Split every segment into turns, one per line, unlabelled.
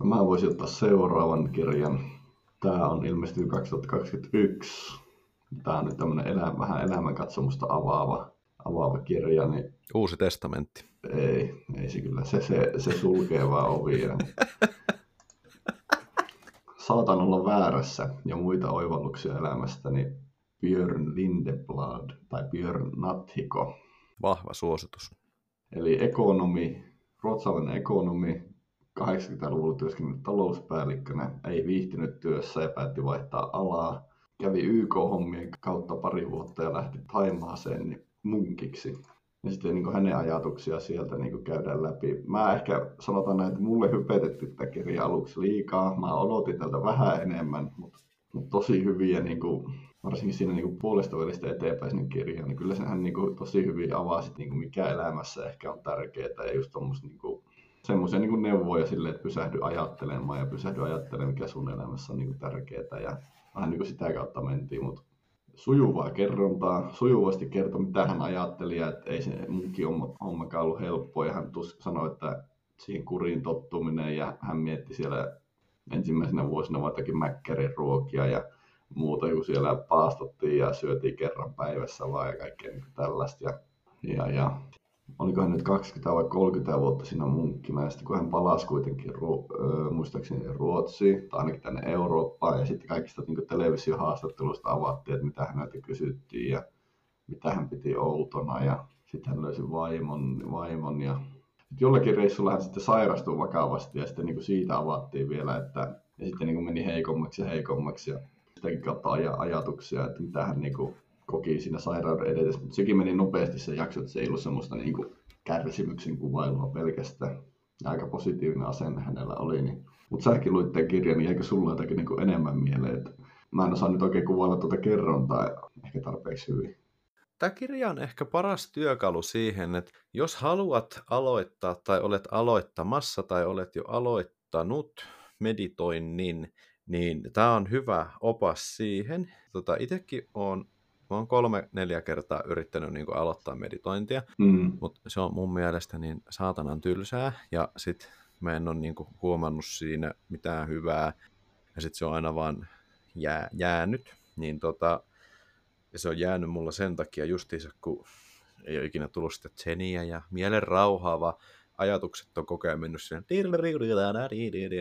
No, mä voisin ottaa seuraavan kirjan. Tämä on ilmestynyt 2021. Tämä on nyt tämmöinen elä, vähän elämänkatsomusta avaava, avaava kirja. Niin
Uusi testamentti.
ei, ei se kyllä. Se, se, se sulkee vaan ovia. Saatan olla väärässä ja muita oivalluksia elämästäni. Björn Lindeblad tai Björn Nathiko.
Vahva suositus.
Eli ekonomi, ruotsalainen ekonomi, 80-luvulla työskennellyt talouspäällikkönä, ei viihtynyt työssä ja päätti vaihtaa alaa. Kävi YK-hommien kautta pari vuotta ja lähti Taimaaseen niin munkiksi. Ja sitten niin hänen ajatuksia sieltä niin käydään läpi. Mä ehkä sanotaan näin, että mulle hypetettiin tätä kirjaa aluksi liikaa. Mä odotin tältä vähän enemmän, mutta, mutta tosi hyviä, niin kuin, varsinkin siinä niin puolesta välistä eteenpäin sinne kirjaan, niin kyllä sehän niin kuin, tosi hyvin avasi, niin kuin, mikä elämässä ehkä on tärkeää ja just tuommoista niin kuin, semmoisia niin neuvoja sille, että pysähdy ajattelemaan ja pysähdy ajattelemaan, mikä sun elämässä on niin tärkeää. Ja vähän niin kuin sitä kautta mentiin, mutta sujuvaa kerrontaa, sujuvasti kertoi, mitä hän ajatteli, ja että ei se munkin hommakaan ollut helppoa, ja hän tus, sanoi, että siihen kuriin tottuminen, ja hän mietti siellä ensimmäisenä vuosina teki mäkkärin ruokia ja muuta, kun siellä paastottiin ja syötiin kerran päivässä vaan ja kaikkea niin tällaista. Ja, ja, ja olikohan nyt 20 vai 30 vuotta siinä sitten kun hän palasi kuitenkin ru, muistaakseni Ruotsiin, tai ainakin tänne Eurooppaan, ja sitten kaikista niin televisiohaastatteluista avattiin, että mitä häneltä kysyttiin, ja mitä hän piti outona, ja sitten hän löysi vaimon, vaimon ja jollakin reissulla hän sitten sairastui vakavasti, ja sitten niin kuin siitä avattiin vielä, että ja sitten niin kuin meni heikommaksi ja heikommaksi, ja sitäkin kautta aj- ajatuksia, että mitä hän niin kuin koki siinä sairauden edetessä, mutta sekin meni nopeasti se jakso, että se ei ollut semmoista niin kuin kärsimyksen kuvailua pelkästään. Ja aika positiivinen asenne hänellä oli. Niin. Mutta säkin luit tämän kirjan, niin eikö sulla jotakin niin enemmän mieleen? Että mä en osaa nyt oikein kuvailla tuota kerrontaa ehkä tarpeeksi hyvin.
Tämä kirja on ehkä paras työkalu siihen, että jos haluat aloittaa tai olet aloittamassa tai olet jo aloittanut meditoinnin, niin tämä on hyvä opas siihen. Tota, Itsekin olen Mä oon kolme, neljä kertaa yrittänyt niin aloittaa meditointia, mm. mutta se on mun mielestä niin saatanan tylsää, ja sit mä en ole niin huomannut siinä mitään hyvää, ja sit se on aina vaan jää, jäänyt, niin tota, ja se on jäänyt mulla sen takia justiinsa, kun ei ole ikinä tullut sitä tseniä ja mielen rauhaava ajatukset on koko ajan mennyt siinä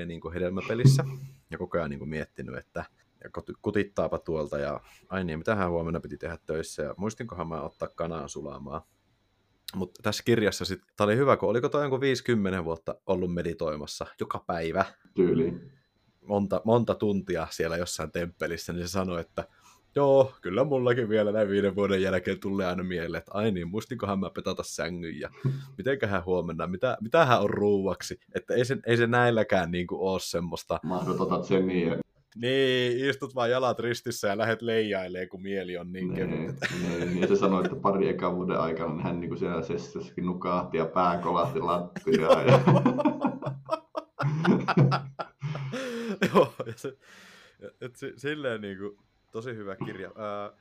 niin kuin hedelmäpelissä ja koko ajan niin kuin miettinyt, että ja kutittaapa tuolta ja ai niin, mitähän huomenna piti tehdä töissä ja muistinkohan mä ottaa kanaa sulamaan. Mutta tässä kirjassa sitten, tämä oli hyvä, kun oliko toi jonkun 50 vuotta ollut meditoimassa joka päivä.
Tyyliin.
Monta, monta tuntia siellä jossain temppelissä, niin se sanoi, että joo, kyllä mullakin vielä näin viiden vuoden jälkeen tulee aina mieleen, että ai niin, muistinkohan mä petata sängyn ja mitenköhän huomenna, mitä, mitähän on ruuaksi, että ei se, ei se näilläkään niin kuin ole semmoista.
Mahdotonta sen niin,
niin, istut vaan jalat ristissä ja lähdet leijailee, kun mieli on niin kevyt.
Niin, niin, ja se sanoi, että pari ekan vuoden aikana niin hän niin kuin siellä sessiossakin nukahti ja pää kolahti lattiaa. Ja...
Joo, ja se, et se, silleen niin kuin, tosi hyvä kirja. Ää,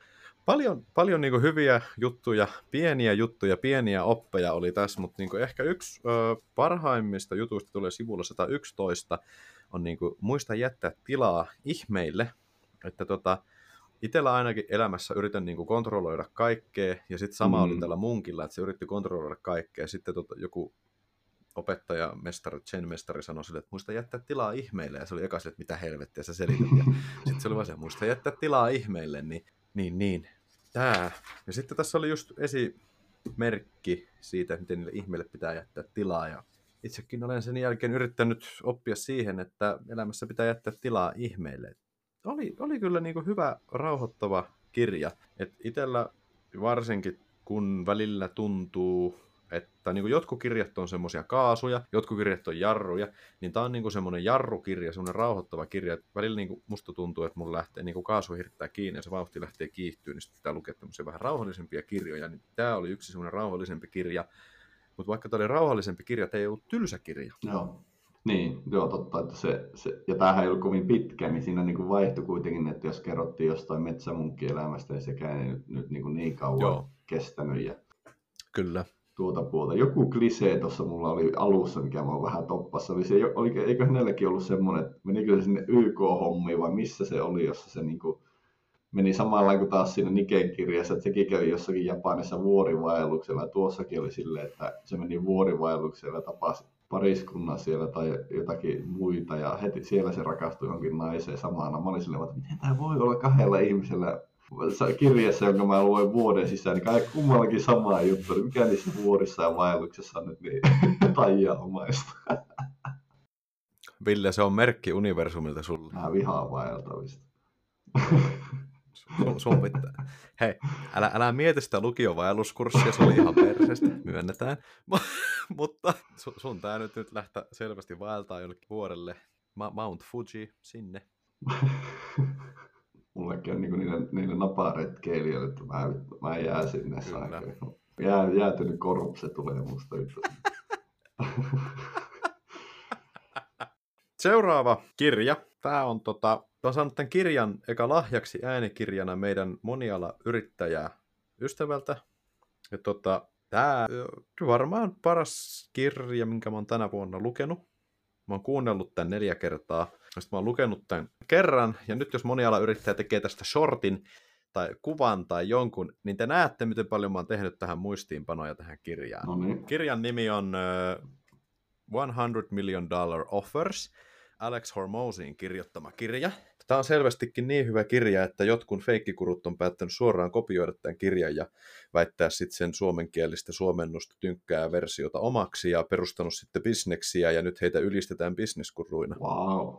paljon paljon niin kuin, hyviä juttuja, pieniä juttuja, pieniä oppeja oli tässä, mutta niin kuin, ehkä yksi ää, parhaimmista jutuista tulee sivulla 111, on niin kuin, muista jättää tilaa ihmeille, että tota, itsellä ainakin elämässä yritän niin kuin kontrolloida kaikkea, ja sitten sama mm. oli tällä munkilla, että se yritti kontrolloida kaikkea, ja sitten tota, joku opettaja, mestari, Chen mestari sanoi sille, että muista jättää tilaa ihmeille, ja se oli eka sille, että mitä helvettiä sä selität, ja sitten se oli vaan se, muista jättää tilaa ihmeille, niin, niin, niin, tää. Ja sitten tässä oli just esimerkki siitä, että miten niille ihmeille pitää jättää tilaa, ja itsekin olen sen jälkeen yrittänyt oppia siihen, että elämässä pitää jättää tilaa ihmeille. Oli, oli kyllä niin hyvä, rauhoittava kirja. Et itellä varsinkin, kun välillä tuntuu, että niin jotkut kirjat on semmoisia kaasuja, jotkut kirjat on jarruja, niin tämä on niin semmoinen jarrukirja, semmoinen rauhoittava kirja, että välillä niin musta tuntuu, että mun lähtee niin kaasu hirttää kiinni ja se vauhti lähtee kiihtyä, niin sitten pitää lukea tämmöisiä vähän rauhallisempia kirjoja, niin tämä oli yksi semmoinen rauhallisempi kirja, mutta vaikka tämä oli rauhallisempi kirja, tämä ei ollut tylsä kirja.
Joo. Niin, joo, totta. Että se, se, ja tämähän ei ollut kovin pitkä, niin siinä niin kuin vaihtui kuitenkin, että jos kerrottiin jostain metsämunkkielämästä, niin sekään ei nyt, nyt niin, kuin niin kauan joo. kestänyt. Ja...
Kyllä.
tuota puolta. Joku klisee tuossa mulla oli alussa, mikä mä vähän toppassa. Oli se, oli, eikö hänelläkin ollut semmoinen, että menikö se sinne YK-hommiin vai missä se oli, jossa se niin kuin meni samalla kuin taas siinä Niken kirjassa, että sekin kävi jossakin Japanissa vuorivaelluksella. Ja tuossakin oli silleen, että se meni vuorivaelluksella ja tapasi pariskunnan siellä tai jotakin muita ja heti siellä se rakastui johonkin naiseen samana. Mä olin silleen, että miten tämä voi olla kahdella ihmisellä kirjassa, jonka mä luen vuoden sisään, niin kai kummallakin sama juttu. Niin mikä niissä vuorissa ja vaelluksessa on nyt niin taianomaista.
Ville, se on merkki universumilta sulle.
Mä vihaan vaeltamista.
sun, sun pitää. Hei, älä, älä mieti sitä lukiovaelluskurssia, se oli ihan perseestä, myönnetään. Mutta sun, sun tää nyt, nyt lähteä selvästi vaeltaa jollekin vuorelle. Mount Fuji, sinne.
Mullekin on niin niille, niille naparetkeilijöille, että mä, mä jää sinne saakka. Jää, jäätynyt korpse tulee musta.
Seuraava kirja. Tämä on tota, Mä saanut tämän kirjan eka lahjaksi äänikirjana meidän moniala yrittäjää ystävältä. Ja tota, tämä on varmaan paras kirja, minkä mä oon tänä vuonna lukenut. Mä oon kuunnellut tämän neljä kertaa. Sitten mä oon lukenut tämän kerran. Ja nyt jos moniala yrittäjä tekee tästä shortin tai kuvan tai jonkun, niin te näette, miten paljon mä oon tehnyt tähän muistiinpanoja tähän kirjaan.
No niin.
Kirjan nimi on uh, 100 Million Dollar Offers. Alex Hormozin kirjoittama kirja. Tämä on selvästikin niin hyvä kirja, että jotkun feikkikurut on päättänyt suoraan kopioida tämän kirjan ja väittää sitten sen suomenkielistä suomennusta tynkkää versiota omaksi ja perustanut sitten bisneksiä ja nyt heitä ylistetään bisneskuruina.
Wow.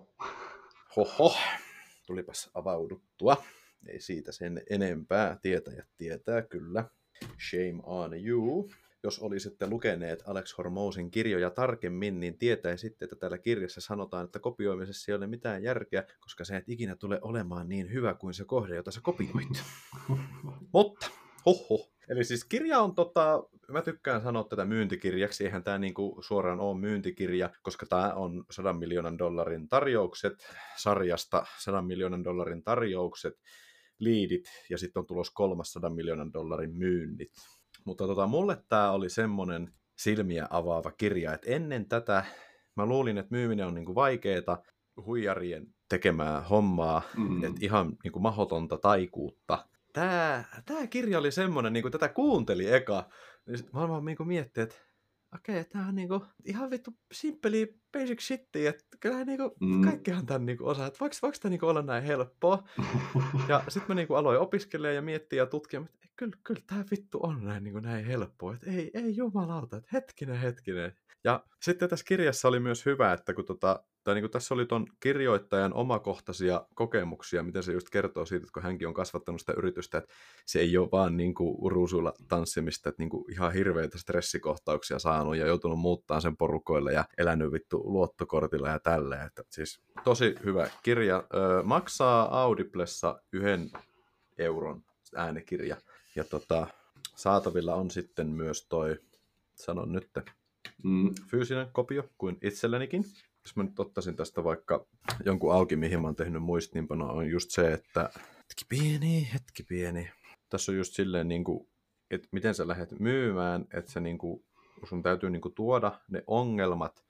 Hoho, tulipas avauduttua. Ei siitä sen enempää. Tietäjät tietää kyllä. Shame on you jos olisitte lukeneet Alex Hormousin kirjoja tarkemmin, niin tietäisitte, että täällä kirjassa sanotaan, että kopioimisessa ei ole mitään järkeä, koska se et ikinä tule olemaan niin hyvä kuin se kohde, jota sä kopioit. Mutta, hoho. Eli siis kirja on tota, mä tykkään sanoa tätä myyntikirjaksi, eihän tämä niinku suoraan ole myyntikirja, koska tämä on 100 miljoonan dollarin tarjoukset sarjasta, 100 miljoonan dollarin tarjoukset, liidit ja sitten on tulos 300 miljoonan dollarin myynnit. Mutta tota, mulle tämä oli semmoinen silmiä avaava kirja, että ennen tätä mä luulin, että myyminen on niinku vaikeeta, huijarien tekemää hommaa, mm. että ihan niinku mahdotonta taikuutta. Tämä, tämä kirja oli semmoinen, niin kuin tätä kuunteli eka, niin mä vaan niinku miettiä, että okei, okay, tämä on niinku ihan vittu simppeli basic shittiä, että kyllähän niinku mm. kaikkihan tämän niinku osaa, että voiko, voiko tämä niinku olla näin helppoa. ja sitten mä niinku aloin opiskelemaan ja miettiä ja tutkia, että kyllä, kyllä tämä vittu on näin, niin kuin näin helppoa, että ei, ei jumalauta, että hetkinen, hetkinen. Ja sitten tässä kirjassa oli myös hyvä, että kun tota, tai niin kuin tässä oli tuon kirjoittajan omakohtaisia kokemuksia, miten se just kertoo siitä, että kun hänkin on kasvattanut sitä yritystä, että se ei ole vaan niin kuin ruusuilla tanssimista, että niin kuin ihan hirveitä stressikohtauksia saanut ja joutunut muuttaa sen porukoille ja elänyt vittu luottokortilla ja tälleen. Että siis tosi hyvä kirja. Öö, maksaa Audiblessa yhden euron äänikirja. Ja tota, saatavilla on sitten myös toi, sanon nyt, mm. fyysinen kopio kuin itsellänikin. Jos mä nyt ottaisin tästä vaikka jonkun auki, mihin mä oon tehnyt muistiinpano, on just se, että hetki pieni, hetki pieni. Tässä on just silleen, niin kuin, että miten sä lähdet myymään, että se niin kuin, sun täytyy niin kuin, tuoda ne ongelmat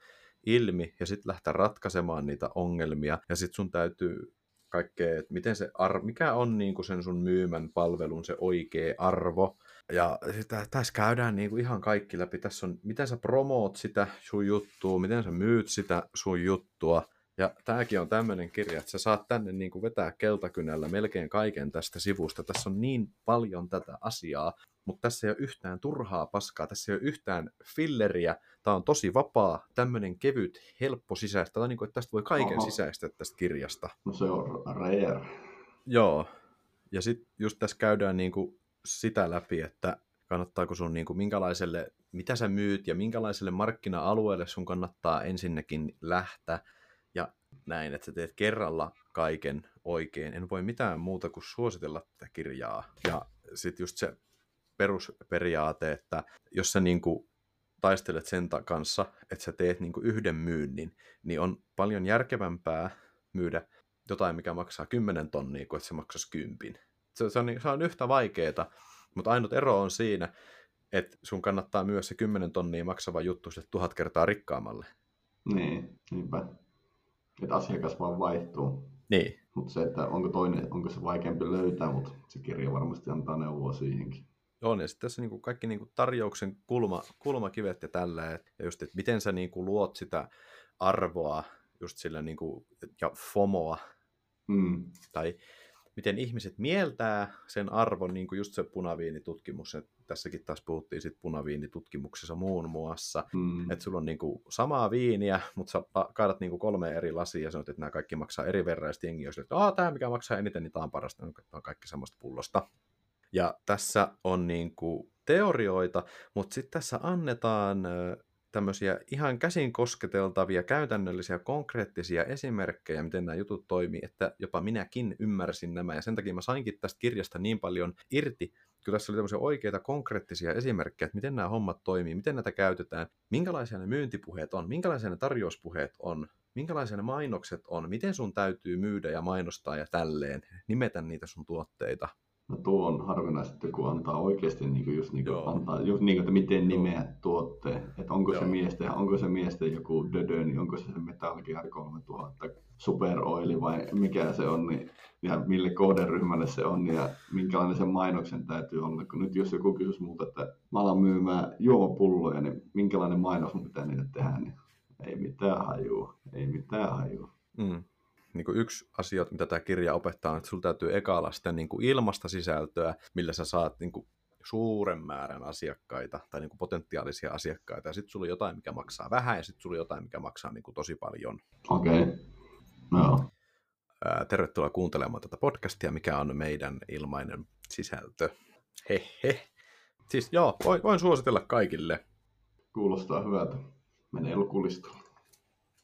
ilmi ja sitten lähteä ratkaisemaan niitä ongelmia. Ja sitten sun täytyy kaikkea, että miten se ar- mikä on niin kuin sen sun myymän palvelun se oikea arvo. Ja sitä, tässä käydään niin kuin ihan kaikki läpi. Tässä on, miten sä promoot sitä sun juttua, miten sä myyt sitä sun juttua. Ja tämäkin on tämmöinen kirja, että sä saat tänne niin kuin vetää keltakynällä melkein kaiken tästä sivusta. Tässä on niin paljon tätä asiaa, mutta tässä ei ole yhtään turhaa paskaa, tässä ei ole yhtään filleriä, tämä on tosi vapaa, tämmöinen kevyt, helppo sisäistä, tai niin kuin, että tästä voi kaiken Oho. sisäistä tästä kirjasta.
No se on rare.
Joo, ja sitten just tässä käydään niin kuin sitä läpi, että kannattaako sun niin kuin minkälaiselle, mitä sä myyt ja minkälaiselle markkina-alueelle sun kannattaa ensinnäkin lähteä, ja näin, että sä teet kerralla kaiken oikein. En voi mitään muuta kuin suositella tätä kirjaa. Ja sitten just se perusperiaate, että jos sä niin kuin taistelet sen kanssa, että sä teet niin kuin yhden myynnin, niin on paljon järkevämpää myydä jotain, mikä maksaa 10 tonnia, kuin että se maksaisi kympin. Se, se, on, se on yhtä vaikeeta, mutta ainut ero on siinä, että sun kannattaa myös se 10 tonnia maksava juttu sitten tuhat kertaa rikkaammalle.
Niin, niinpä. Että asiakas vaan vaihtuu.
Niin.
Mutta se, että onko, toinen, onko se vaikeampi löytää, mutta se kirja varmasti antaa neuvoa siihenkin.
On, ja sitten tässä niin kuin kaikki niin kuin tarjouksen kulma, kulmakivet ja tällä, ja just, että miten sä niin kuin luot sitä arvoa just sillä niin kuin, ja FOMOa,
Mm.
tai miten ihmiset mieltää sen arvon, niin kuin just se punaviinitutkimus, että tässäkin taas puhuttiin sit punaviinitutkimuksessa muun muassa,
Mm.
että sulla on niinku samaa viiniä, mutta sä kaadat niinku kolme eri lasia ja sanot, että nämä kaikki maksaa eri verran, ja sitten jengi on että tämä mikä maksaa eniten, niin tämä on parasta, no, tämä on kaikki samasta pullosta. Ja tässä on niinku teorioita, mutta sitten tässä annetaan tämmöisiä ihan käsin kosketeltavia, käytännöllisiä, konkreettisia esimerkkejä, miten nämä jutut toimii, että jopa minäkin ymmärsin nämä, ja sen takia mä sainkin tästä kirjasta niin paljon irti, kun tässä oli tämmöisiä oikeita konkreettisia esimerkkejä, että miten nämä hommat toimii, miten näitä käytetään, minkälaisia ne myyntipuheet on, minkälaisia ne tarjouspuheet on, minkälaisia ne mainokset on, miten sun täytyy myydä ja mainostaa ja tälleen, nimetä niitä sun tuotteita.
No tuo on harvinaista, että kun antaa oikeasti niin kuin just niin kuin
Joo.
antaa, just niin kuin, että miten
Joo.
nimeät tuotteen. Että onko se
Joo.
miesten, onko se miesten joku Dödö, niin onko se se Metal Gear 3000 Super Oil vai mikä se on, niin, ja mille kohderyhmälle se on ja minkälainen se mainoksen täytyy olla. Kun nyt jos joku kysyisi multa, että mä alan myymään juomapulloja, niin minkälainen mainos mun pitää niille tehdä, niin ei mitään hajua, ei mitään hajua.
Mm. Niin kuin yksi asia, mitä tämä kirja opettaa, on, että sulla täytyy ekalla sitä niin kuin ilmasta sisältöä, millä sä saat niin kuin suuren määrän asiakkaita tai niin kuin potentiaalisia asiakkaita, ja sitten sulla on jotain, mikä maksaa vähän, ja sitten sulla on jotain, mikä maksaa niin kuin tosi paljon.
Okei, okay. no
tervetuloa kuuntelemaan tätä podcastia, mikä on meidän ilmainen sisältö. Hehe. Siis joo, voin, voin suositella kaikille.
Kuulostaa hyvältä. Menee lukulistalle.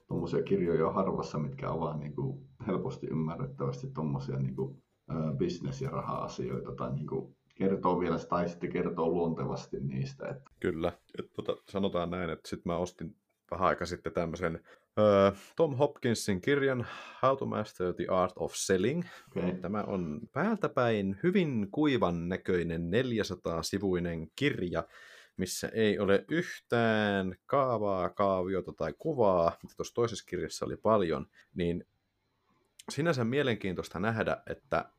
Tuommoisia kirjoja on harvassa, mitkä avaa niin kuin helposti ymmärrettävästi tuommoisia niin kuin, business- ja raha-asioita tai niin kuin, kertoo vielä tai sitten kertoo luontevasti niistä. Että,
Kyllä. Et, tota, sanotaan näin, että sitten mä ostin vähän aika sitten tämmöisen öö, Tom Hopkinsin kirjan How to Master the Art of Selling.
okay.
Tämä on päältäpäin hyvin kuivan näköinen 400-sivuinen kirja, missä ei ole yhtään kaavaa, kaaviota tai kuvaa, mitä tuossa toisessa kirjassa oli paljon, niin sinänsä mielenkiintoista nähdä, että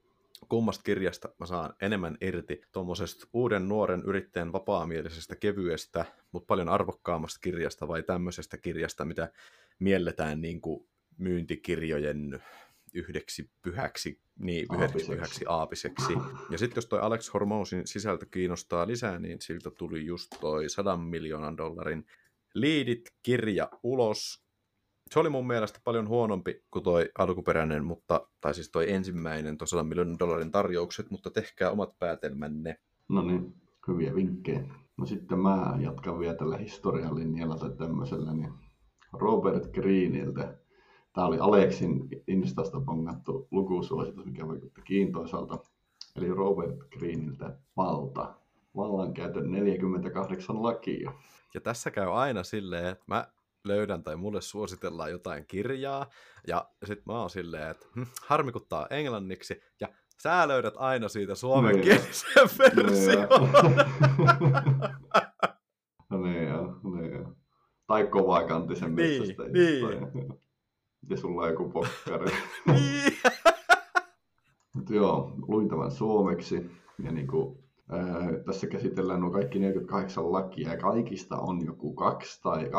kummasta kirjasta mä saan enemmän irti tuommoisesta uuden nuoren yrittäjän vapaamielisestä, kevyestä, mutta paljon arvokkaammasta kirjasta vai tämmöisestä kirjasta, mitä mielletään niin kuin myyntikirjojen yhdeksi pyhäksi, niin yhdeksi
Aapiseksi.
pyhäksi aapiseksi. Ja sitten jos toi Alex Hormozin sisältö kiinnostaa lisää, niin siltä tuli just toi 100 miljoonan dollarin Liidit-kirja ulos. Se oli mun mielestä paljon huonompi kuin toi alkuperäinen, mutta, tai siis toi ensimmäinen, toi 100 miljoonan dollarin tarjoukset, mutta tehkää omat päätelmänne.
No niin, hyviä vinkkejä. No sitten mä jatkan vielä tällä historian linjalla tai tämmöisellä, niin Robert Greeniltä. Tämä oli Aleksin Instasta bongattu lukusuositus, mikä vaikutti kiintoisalta. Eli Robert Greeniltä Valta. Vallankäytön 48 lakia.
Ja tässä käy aina silleen, että mä löydän tai mulle suositellaan jotain kirjaa, ja sit mä oon silleen, että hm, harmikuttaa englanniksi, ja sä löydät aina siitä suomenkielisen version.
No niin joo, no niin joo. Tai kovakantisen
Niin, niin.
Ja sulla on joku pokkari.
Niin.
Mutta joo, luin tämän suomeksi. Ja niin kuin, ää, tässä käsitellään nuo kaikki 48 lakia ja kaikista on joku kaksi tai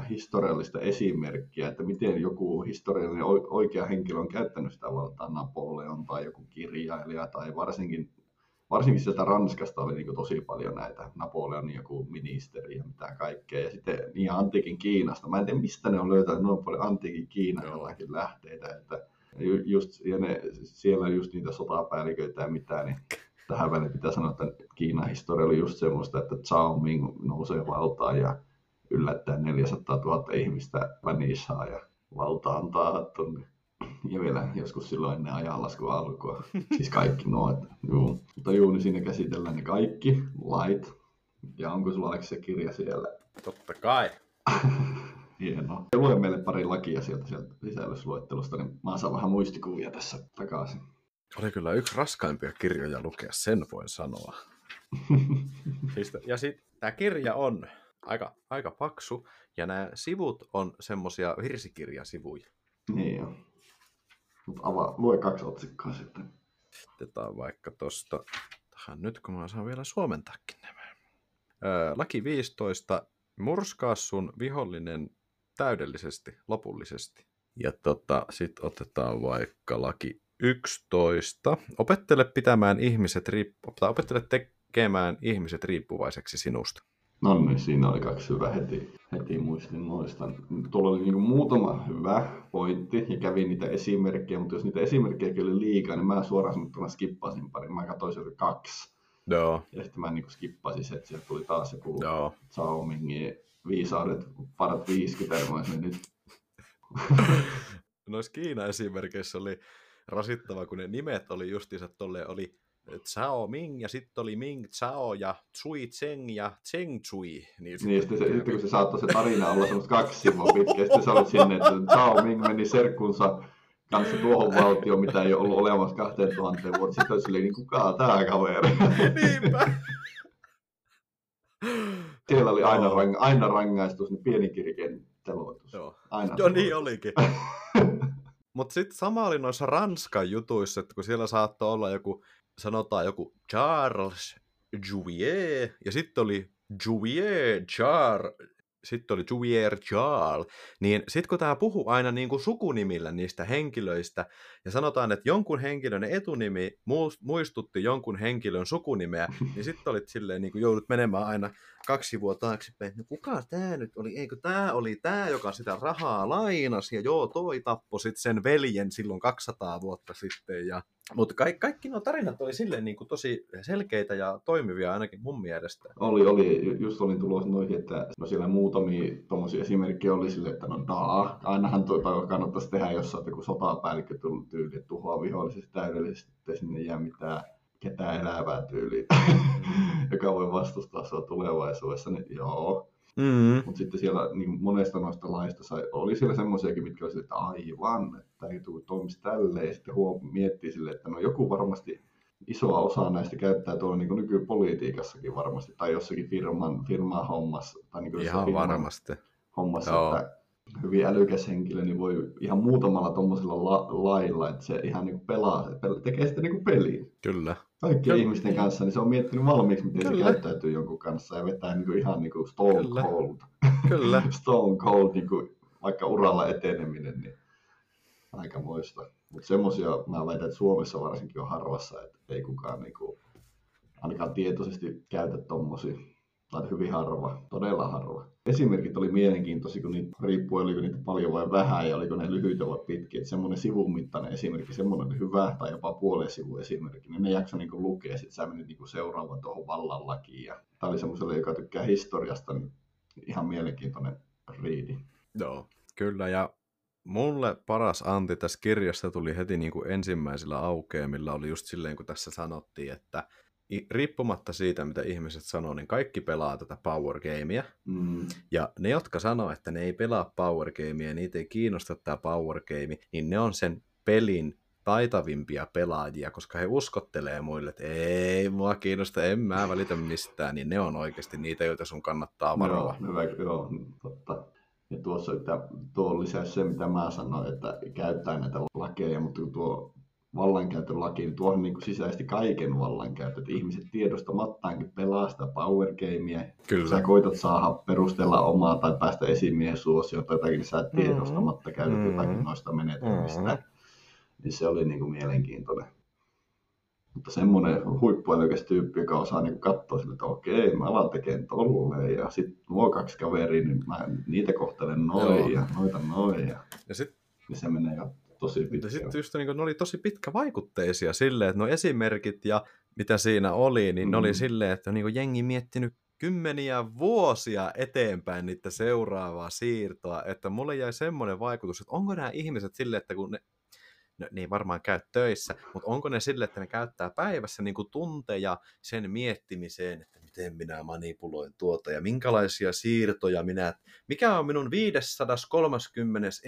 2-4 historiallista esimerkkiä, että miten joku historiallinen oikea henkilö on käyttänyt sitä valtaa, Napoleon tai joku kirjailija tai varsinkin varsinkin sieltä Ranskasta oli niin tosi paljon näitä Napoleonin joku ministeri ja mitä kaikkea. Ja sitten niin antiikin Kiinasta. Mä en tiedä, mistä ne on löytänyt noin paljon antiikin Kiinan
Joo.
jotakin lähteitä. Että ju- just, ja ne, siellä just niitä sotapäälliköitä ja mitä, niin tähän väliin pitää sanoa, että Kiinan historia oli just semmoista, että Zhao Ming nousee valtaan ja yllättää 400 000 ihmistä vänisaa ja valta antaa tonne. Ja vielä joskus silloin ennen ajanlaskun alkua. Siis kaikki nuo. Että, juu. Mutta juu, niin siinä käsitellään ne kaikki lait. Ja onko sulla Aleksi se kirja siellä?
Totta kai.
Hienoa. Ja lue meille pari lakia sieltä, sieltä sisällysluettelosta, niin mä saan vähän muistikuvia tässä takaisin.
Oli kyllä yksi raskaimpia kirjoja lukea, sen voin sanoa. ja sitten tämä kirja on aika, aika paksu, ja nämä sivut on semmosia virsikirjasivuja.
Niin jo. Mutta avaa, lue kaksi otsikkoa sitten.
Otetaan vaikka tosta, tähän nyt kun mä saan vielä suomentaakin nämä. Öö, laki 15, murskaa sun vihollinen täydellisesti, lopullisesti. Ja tota, sitten otetaan vaikka laki 11. Opettele pitämään ihmiset riippu... tai opettele tekemään ihmiset riippuvaiseksi sinusta.
No niin, siinä oli kaksi hyvää heti, heti muistin noista. Tuolla oli niin muutama hyvä pointti ja kävin niitä esimerkkejä, mutta jos niitä esimerkkejä oli liikaa, niin mä suoraan sanottuna skippasin pari. Mä katsoin sieltä kaksi.
Joo.
Ja sitten mä niin skippasin se, että sieltä tuli taas joku
Joo.
Zhao Mingin viisaudet, parat 50, mä nyt
Noissa Kiina-esimerkkeissä oli rasittava, kun ne nimet oli justiinsa tolle oli Zhao Ming ja sitten oli Ming Zhao ja Zui Zheng ja Zheng Zui.
Niin, niin sitten, se, sitten kun se saattoi se tarina olla semmoista kaksi sivua pitkä, sitten sä olit sinne, että Zhao Ming meni serkkunsa kanssa tuohon valtioon, mitä ei ollut olemassa 2000 vuotta. Sitten oli silleen, niin kuka tää kaveri?
Niinpä.
Siellä oli aina, rang, aina rangaistus, niin pieni kirkeen teloitus.
Joo,
aina
Joo niin olikin. Mutta sitten sama oli noissa Ranskan jutuissa, että kun siellä saattoi olla joku, sanotaan joku Charles Juvier, ja sitten oli Juvier Charles, sitten oli Juvier Charles, niin sitten kun tämä puhuu aina niin kuin sukunimillä niistä henkilöistä, ja sanotaan, että jonkun henkilön etunimi muistutti jonkun henkilön sukunimeä, niin sitten olit silleen, niin kuin joudut menemään aina kaksi sivua taaksepäin, no kuka tämä nyt oli, eikö tämä oli tämä, joka sitä rahaa lainasi, ja joo, toi tappoi sitten sen veljen silloin 200 vuotta sitten, ja mutta kaikki, kaikki nuo tarinat oli silleen niin kuin tosi selkeitä ja toimivia ainakin mun mielestä.
Oli, oli. Just olin tulossa noihin, että no siellä muutamia tuommoisia esimerkkejä oli sille, että no daa, ainahan tuota kannattaisi tehdä, jos olet joku sotapäällikkö tyyli, että tuhoaa vihollisesti täydellisesti, ettei sinne jää mitään ketään elävää tyyliä, joka voi vastustaa sua tulevaisuudessa, niin joo. Mm-hmm. Mutta sitten siellä niin monesta noista laista sai, oli siellä semmoisiakin, mitkä oli että aivan, että ei tule toimisi tälleen. Ja sitten huom- miettii sille, että no joku varmasti isoa osaa näistä käyttää tuolla niin nykypolitiikassakin varmasti, tai jossakin firman, firman hommassa. Tai niin
Ihan varmasti.
Hommassa, Joo. että hyvin älykäs henkilö, niin voi ihan muutamalla tuommoisella la- lailla, että se ihan niin pelaa, tekee sitten niin peliin.
Kyllä.
Kaikkien ihmisten kanssa, niin se on miettinyt valmiiksi, miten Kyllä. se käyttäytyy jonkun kanssa ja vetää niin kuin ihan niin kuin stone Kyllä. cold.
Kyllä.
stone cold, niin kuin vaikka uralla eteneminen, niin aika muista. Mutta semmoisia mä väitän, että Suomessa varsinkin on harvassa, että ei kukaan niin kuin, ainakaan tietoisesti käytä tommosia tai hyvin harva, todella harva. Esimerkit oli mielenkiintoisia, kun niitä riippuu, oliko niitä paljon vai vähän ja oliko ne lyhyitä vai pitkiä. Että semmoinen sivun mittainen esimerkki, semmoinen hyvä tai jopa puolen sivun esimerkki, niin ne jakso niin lukea. Sitten sä menit niin seuraavan tuohon vallanlakiin. Ja tämä oli semmoiselle, joka tykkää historiasta, niin ihan mielenkiintoinen riidi.
Joo, kyllä. Ja mulle paras anti tässä kirjassa tuli heti niin kuin ensimmäisillä aukeamilla, oli just silleen, kun tässä sanottiin, että riippumatta siitä, mitä ihmiset sanoo, niin kaikki pelaa tätä power gamea. Mm. Ja ne, jotka sanoo, että ne ei pelaa power gamea, niitä ei kiinnosta tämä power game, niin ne on sen pelin taitavimpia pelaajia, koska he uskottelee muille, että ei mua kiinnosta, en mä välitä mistään, niin ne on oikeasti niitä, joita sun kannattaa varoa.
Joo, hyvä, joo, totta. Ja tuossa että tuo lisäsi se, mitä mä sanoin, että käyttää näitä lakeja, mutta tuo vallankäytön lakiin, niin tuohon niin kuin sisäisesti kaiken vallankäytön, että ihmiset tiedostamattaankin pelaa sitä power gamea. Kyllä. Sä koitat saada perustella omaa tai päästä esimiehen suosioon tai jotakin, niin sä et mm-hmm. tiedostamatta käytät mm-hmm. jotakin noista menetelmistä. Mm-hmm. Niin se oli niin kuin mielenkiintoinen. Mutta semmoinen huippuälykäs tyyppi, joka osaa niin katsoa sille, että okei, mä alan tekemään tolleen ja sitten nuo kaksi kaveria, niin mä niitä kohtelen noin Joo. ja noita noin. Ja,
ja sit...
niin se menee jo tosi pitkä.
Sitten just niin kuin, ne oli tosi pitkävaikutteisia silleen, että no esimerkit ja mitä siinä oli, niin mm. ne oli mm. silleen, että niin kuin jengi miettinyt kymmeniä vuosia eteenpäin niitä seuraavaa siirtoa, että mulle jäi semmoinen vaikutus, että onko nämä ihmiset silleen, että kun ne, no, ei varmaan käy töissä, mutta onko ne sille, että ne käyttää päivässä niin kuin tunteja sen miettimiseen, että miten minä manipuloin tuota ja minkälaisia siirtoja minä, mikä on minun 531.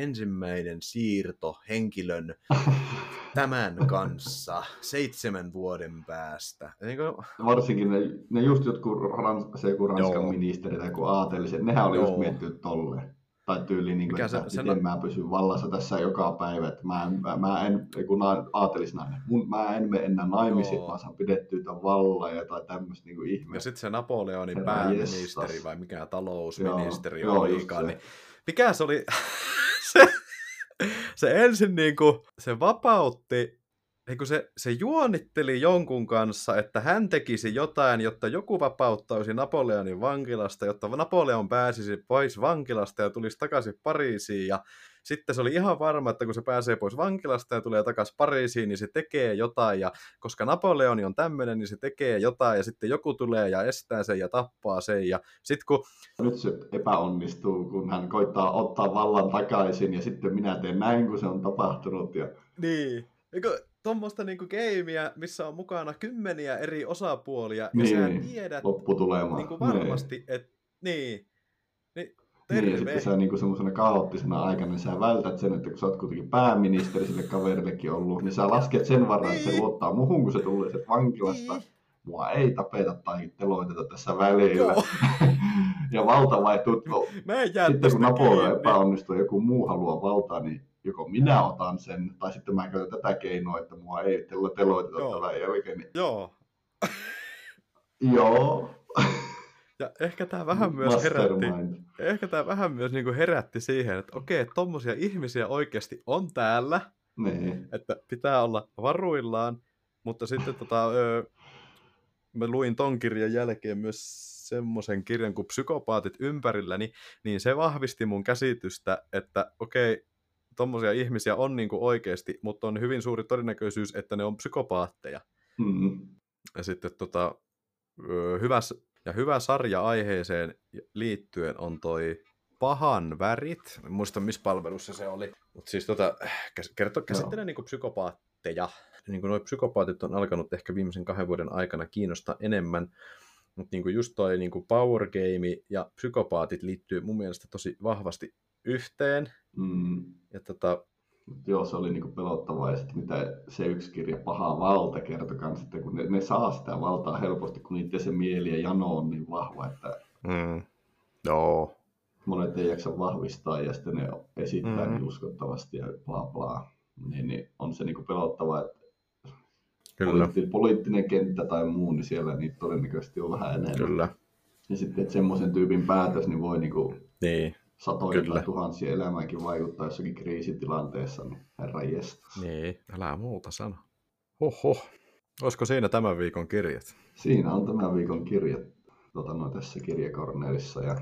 siirto henkilön tämän kanssa seitsemän vuoden päästä. Kuin...
Varsinkin ne, ne just jotkut rans, se joku Ranskan Joo. ministeri tai joku aateliset, nehän oli Joo. just miettinyt tolleen. Tai tyyli, niin kuin, että se, miten sen... mä pysyn vallassa tässä joka päivä. Että mä, mä, mä en, kun aatelisnainen, mun, mä en mene enää naimisiin, vaan saan pidettyä tämän vallan ja tai tämmöistä niin kuin ihme.
Ja sitten se Napoleonin pääministeri jessas. vai mikä talousministeri joo, olikaan, niin mikä se oli, se, se ensin niin kuin, se vapautti niin se, se juonitteli jonkun kanssa, että hän tekisi jotain, jotta joku vapauttaisi Napoleonin vankilasta, jotta Napoleon pääsisi pois vankilasta ja tulisi takaisin Pariisiin. Ja sitten se oli ihan varma, että kun se pääsee pois vankilasta ja tulee takaisin Pariisiin, niin se tekee jotain. Ja koska Napoleoni on tämmöinen, niin se tekee jotain ja sitten joku tulee ja estää sen ja tappaa sen. Ja sit kun...
Nyt se epäonnistuu, kun hän koittaa ottaa vallan takaisin ja sitten minä teen näin, kun se on tapahtunut. Ja...
Niin. Eikö, tuommoista niinku gameia, missä on mukana kymmeniä eri osapuolia, niin, ja sä tiedät niinku niin. varmasti, että niin, niin
Terve. Niin, ja sitten sä niin semmoisena kaoottisena aikana, niin sä vältät sen, että kun sä oot kuitenkin pääministeri sille kaverillekin ollut, niin sä lasket sen varran, että se niin. luottaa muhun, kun se tulee sieltä vankilasta. Niin. Mua ei tapeta tai teloiteta tässä välillä. ja valta vaihtuu. Mä en Sitten kun Napoleon epäonnistuu ja joku muu haluaa valtaa, niin joko minä otan sen, tai sitten mä käytän tätä keinoa, että mua ei teloiteta Joo. tämän jälkeen. Niin...
Joo.
Joo.
Ja ehkä tämä vähän myös herätti, ehkä tämä vähän myös niinku herätti siihen, että okei, että tommosia ihmisiä oikeasti on täällä,
niin.
että pitää olla varuillaan, mutta sitten tota, öö, mä luin ton kirjan jälkeen myös semmoisen kirjan kuin Psykopaatit ympärilläni, niin se vahvisti mun käsitystä, että okei, tommosia ihmisiä on niinku oikeasti, mutta on hyvin suuri todennäköisyys, että ne on psykopaatteja.
Mm.
Ja sitten tota, hyvä, ja hyvä sarja aiheeseen liittyen on toi Pahan värit. En muista, missä palvelussa se oli. Mutta siis tota, kertoo, käsittelee niinku psykopaatteja. Niin kuin noi psykopaatit on alkanut ehkä viimeisen kahden vuoden aikana kiinnostaa enemmän. Mutta niinku just toi niinku power game ja psykopaatit liittyy mun mielestä tosi vahvasti yhteen.
Mm.
Ja tota,
Joo, se oli niinku pelottavaa. Ja sitten mitä se yksi kirja, Paha valta, kertoi kanssa, että kun ne, ne, saa sitä valtaa helposti, kun niiden se mieli ja jano on niin vahva, että
mm. Joo.
monet ei jaksa vahvistaa ja sitten ne esittää mm. niin uskottavasti ja bla bla. Niin, niin on se niinku pelottavaa, että Kyllä. poliittinen kenttä tai muu, niin siellä niitä todennäköisesti on vähän enemmän.
Kyllä.
Ja sitten, että semmoisen tyypin päätös niin voi niinku
niin
satoja Kyllä. tai tuhansia elämäänkin vaikuttaa jossakin kriisitilanteessa, niin herra jestas.
Niin, älä muuta sano. Oho. Olisiko siinä tämän viikon kirjat?
Siinä on tämän viikon kirjat tota, no, tässä kirjakorneelissa ja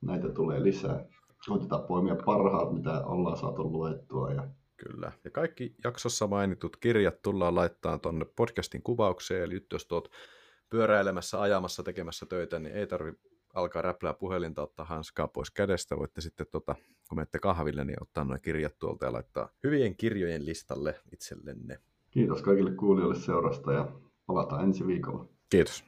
näitä tulee lisää. Koitetaan poimia parhaat, mitä ollaan saatu luettua. Ja...
Kyllä. Ja kaikki jaksossa mainitut kirjat tullaan laittaa tuonne podcastin kuvaukseen. Eli jos tuot pyöräilemässä, ajamassa, tekemässä töitä, niin ei tarvi alkaa räplää puhelinta, ottaa hanskaa pois kädestä. Voitte sitten, tota, kun menette kahville, niin ottaa nuo kirjat tuolta ja laittaa hyvien kirjojen listalle itsellenne.
Kiitos kaikille kuulijoille seurasta ja palataan ensi viikolla.
Kiitos.